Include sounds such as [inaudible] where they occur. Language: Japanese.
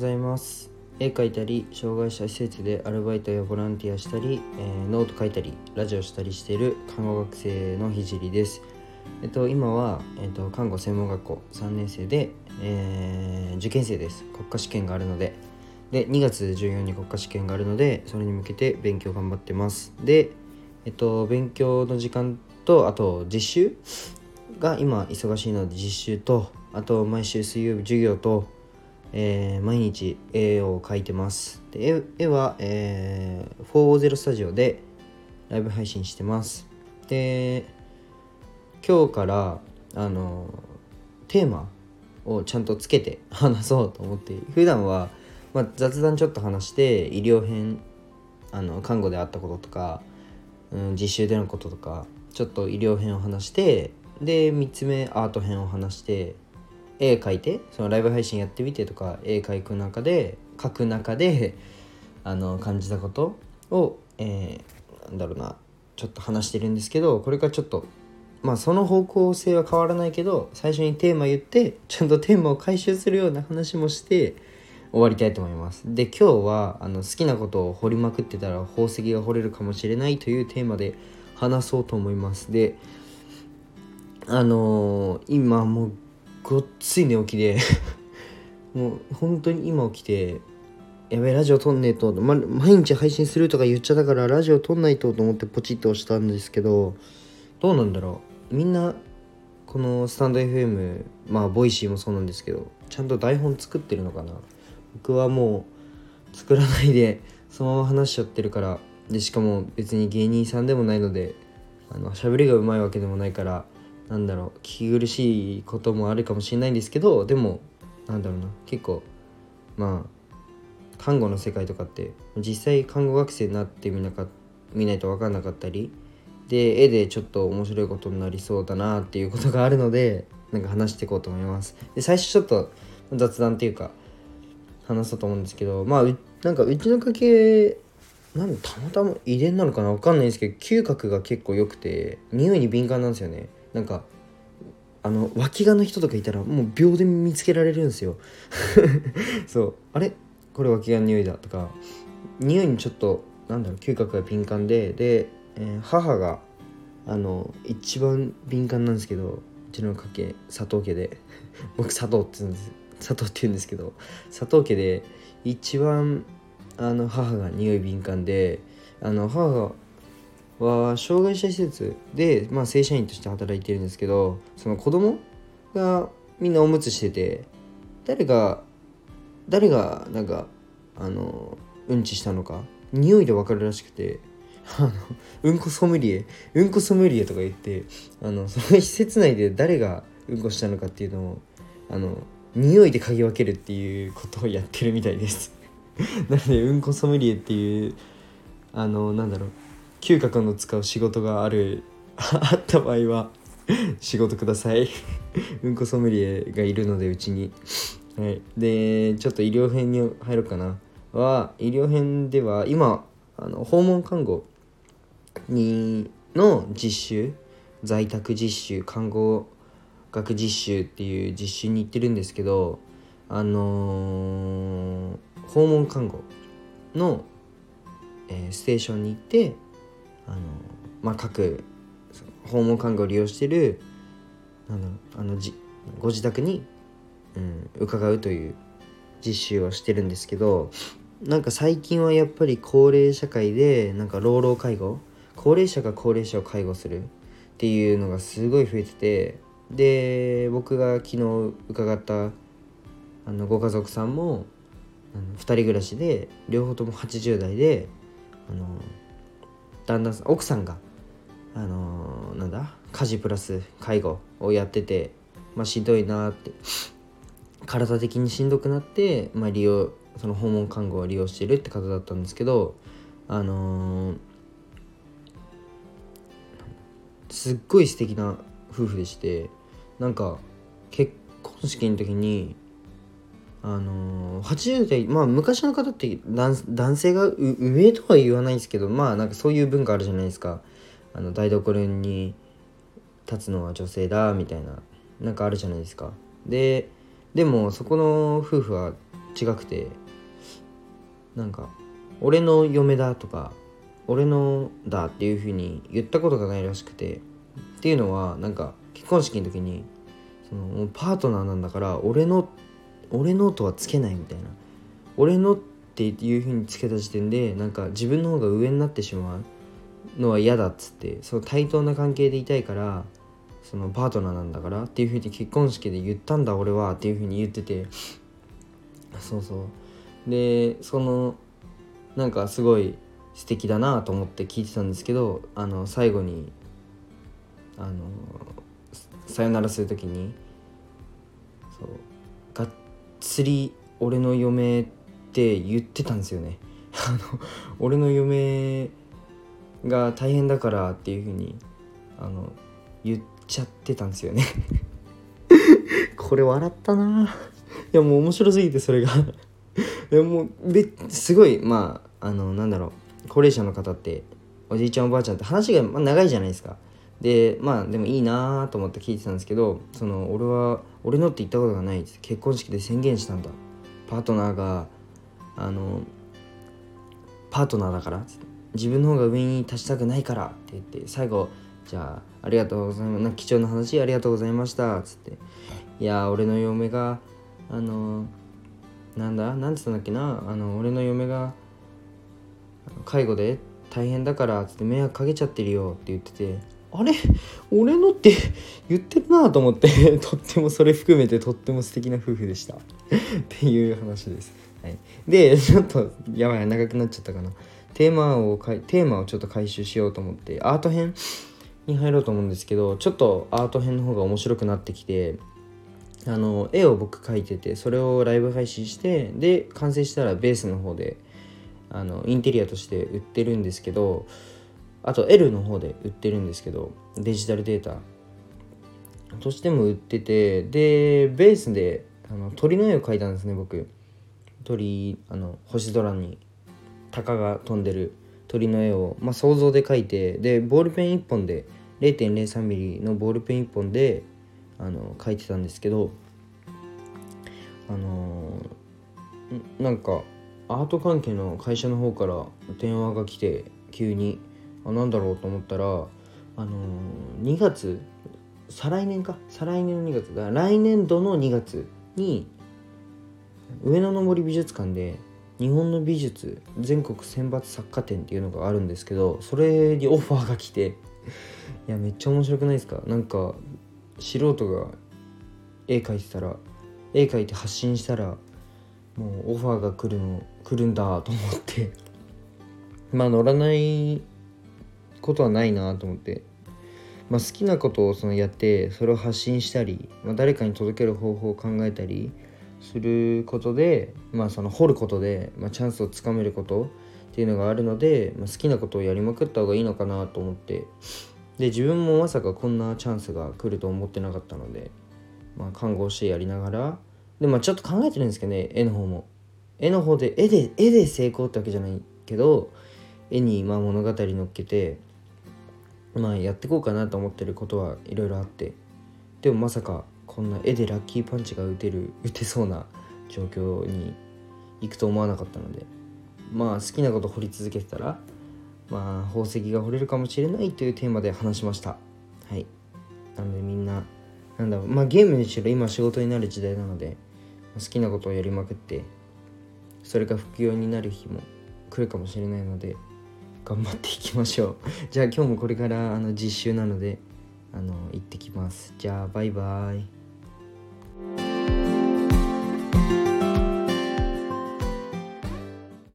ございます。絵描いたり障害者施設でアルバイトやボランティアしたり、えー、ノート書いたりラジオしたりしている看護学生のひじりです。えっと今は、えっと、看護専門学校3年生で、えー、受験生です。国家試験があるので。で2月14に国家試験があるのでそれに向けて勉強頑張ってます。でえっと勉強の時間とあと実習が今忙しいので実習とあと毎週水曜日授業と、えー、毎日絵を描いてます。で絵は、えー、4 0スタジオでライブ配信してます。で今日からあのテーマをちゃんとつけて [laughs] 話そうと思って普段は、まあ、雑談ちょっと話して医療編あの看護であったこととか、うん、実習でのこととかちょっと医療編を話してで3つ目アート編を話して絵描いてそのライブ配信やってみてとか絵描く中で描く中であの感じたことを、えー、なんだろうなちょっと話してるんですけどこれからちょっとまあその方向性は変わらないけど最初にテーマ言ってちゃんとテーマを回収するような話もして終わりたいと思います。で今日はあの好きなことを掘りまくってたら宝石が掘れるかもしれないというテーマで話そうと思います。であのー、今もうごっつい寝起きで [laughs] もう本当に今起きてやべえラジオ撮んねえと、ま、毎日配信するとか言っちゃったからラジオ撮んないとと思ってポチッと押したんですけどどうなんだろう？みんなこのスタンド FM まあ Voicy もそうなんですけどちゃんと台本作ってるのかな？僕はもう作らないでそのまま話しちゃってるからでしかも別に芸人さんでもないのであの喋りがうまいわけでもないからなんだろう聞き苦しいこともあるかもしれないんですけどでもなんだろうな結構まあ看護の世界とかって実際看護学生になってみなか見ないと分かんなかったりで絵でちょっと面白いことになりそうだなっていうことがあるのでなんか話していこうと思います。で最初ちょっと雑談っていうか話そうと思うんですけどまあなんかうちの家系なんたまたま遺伝なのかな分かんないんですけど嗅覚が結構良くて匂いに敏感なんですよね。なんかあの脇がの人とかいたらもう秒で見つけられるんですよ。[laughs] そう。あれ？これ脇がの匂いだとか。匂いにちょっとなんだろう嗅覚が敏感でで、えー、母があの一番敏感なんですけどうちの家系佐藤家で。[laughs] 僕佐藤って言うんです。佐藤って言うんですけど佐藤家で一番あの母が匂い敏感であの母がは障害者施設で、まあ、正社員として働いてるんですけどその子供がみんなおむつしてて誰が誰がなんかあのうんちしたのか匂いでわかるらしくてあのうんこソムリエうんこソムリエとか言ってあのその施設内で誰がうんこしたのかっていうのをあの匂いで嗅ぎ分けるっていうことをやってるみたいです。[laughs] なのでうんこソムリエっていうあのなんだろう嗅覚の使う仕事がある [laughs] あった場合は仕事ください。うんこソムリエがいるのでうちに。はい。でちょっと医療編に入ろうかな。は医療編では今あの訪問看護にの実習在宅実習看護学実習っていう実習に行ってるんですけどあのー、訪問看護の、えー、ステーションに行ってあのまあ各訪問看護を利用してるあのあのじご自宅に、うん、伺うという実習をしてるんですけどなんか最近はやっぱり高齢社会でなんか老老介護高齢者が高齢者を介護するっていうのがすごい増えててで僕が昨日伺ったあのご家族さんもあの2人暮らしで両方とも80代であの旦那さん奥さんがあのー、なんだ家事プラス介護をやってて、まあ、しんどいなって体的にしんどくなって、まあ、利用その訪問看護を利用してるって方だったんですけどあのー、すっごい素敵な夫婦でしてなんか結婚式の時にあのー、80代まあ昔の方って男性が上とは言わないですけどまあなんかそういう文化あるじゃないですか。あの台所に立つのは女性だみたいななんかあるじゃないですか。ででもそこの夫婦は違くてなんか「俺の嫁だ」とか「俺のだ」っていう風に言ったことがないらしくてっていうのはなんか結婚式の時にそのパートナーなんだから俺のって俺のとはつけないみたいな。俺のっていう風につけた時点でなんか自分の方が上になってしまうのは嫌だっつってその対等な関係でいたいからそのパートナーなんだからっていう風に結婚式で言ったんだ俺はっていう風に言っててそうそう。でそのなんかすごい素敵だなと思って聞いてたんですけどあの最後にあのさよならする時にそうつり俺の嫁って言ってたんですよね。[laughs] あの俺の嫁が大変だからっていうふうにあの言っちゃってたんですよね。[laughs] これ笑ったな。いやもう面白すぎてそれが。[laughs] いやもうすごいまああのなんだろう高齢者の方っておじいちゃんおばあちゃんって話が長いじゃないですか。でまあでもいいなと思って聞いてたんですけどその俺は俺のって言ったことがないって結婚式で宣言したんだ。パートナーがあのパートナーだから自分の方が上に立ちたくないからって言って最後じゃあありがとうございます貴重な話ありがとうございましたっつって。いや俺の嫁があのなんだなんつったんだっけなあの俺の嫁が介護で大変だからっつって迷惑かけちゃってるよって言ってて。あれ？俺のって言ってるなと思って [laughs] とってもそれ含めてとっても素敵な夫婦でした。っていう話です、はい、でちょっとやばい長くなっちゃったかな。テーマをかいテーマをちょっと回収しようと思ってアート編に入ろうと思うんですけどちょっとアート編の方が面白くなってきてあの絵を僕描いててそれをライブ配信してで完成したらベースの方であのインテリアとして売ってるんですけどあと L の方で売ってるんですけどデジタルデータ。としても売っててでベースであの鳥の絵を描いたんですね僕。鳥あの星空に鷹が飛んでる鳥の絵を、まあ、想像で描いてでボールペン1本で 0.03mm のボールペン1本であの描いてたんですけどあのー、なんかアート関係の会社の方から電話が来て急に。あなんだろうと思ったらあのー、2月再来年か。再来年の2月だ。来年度の2月に上野の森美術館で日本の美術全国選抜作家展っていうのがあるんですけどそれにオファーが来て [laughs] いやめっちゃ面白くないですか？なんか素人が絵描いてたら絵描いて発信したらもうオファーが来るの来るんだと思って。[laughs] まあ乗らないことはないなと思って、まあ、好きなことをそのやってそれを発信したり、まあ、誰かに届ける方法を考えたりすることで、まあ、その掘ることで、まあ、チャンスをつかめることっていうのがあるので、まあ、好きなことをやりまくった方がいいのかなと思って。で自分もまさかこんなチャンスが来ると思ってなかったので、まあ、看護師やりながらでまあちょっと考えてるんですけどね絵の方も。絵の方で絵で絵で成功ってわけじゃないけど絵にまあ物語乗っけてまあやっていこうかなと思ってることはいろいろあって。でもまさかこんな絵でラッキーパンチが打てる打てそうな状況に行くと思わなかったので。まあ好きなこと掘り続けてたらまあ宝石が掘れるかもしれないというテーマで話しました。はい。なのでみんななんだろう。まあゲームにしろ今仕事になる時代なので好きなことをやりまくってそれが副業になる日も来るかもしれないので頑張っていきましょう。[laughs] じゃあ今日もこれからあの実習なのであの行ってきます。じゃあバイバイ。you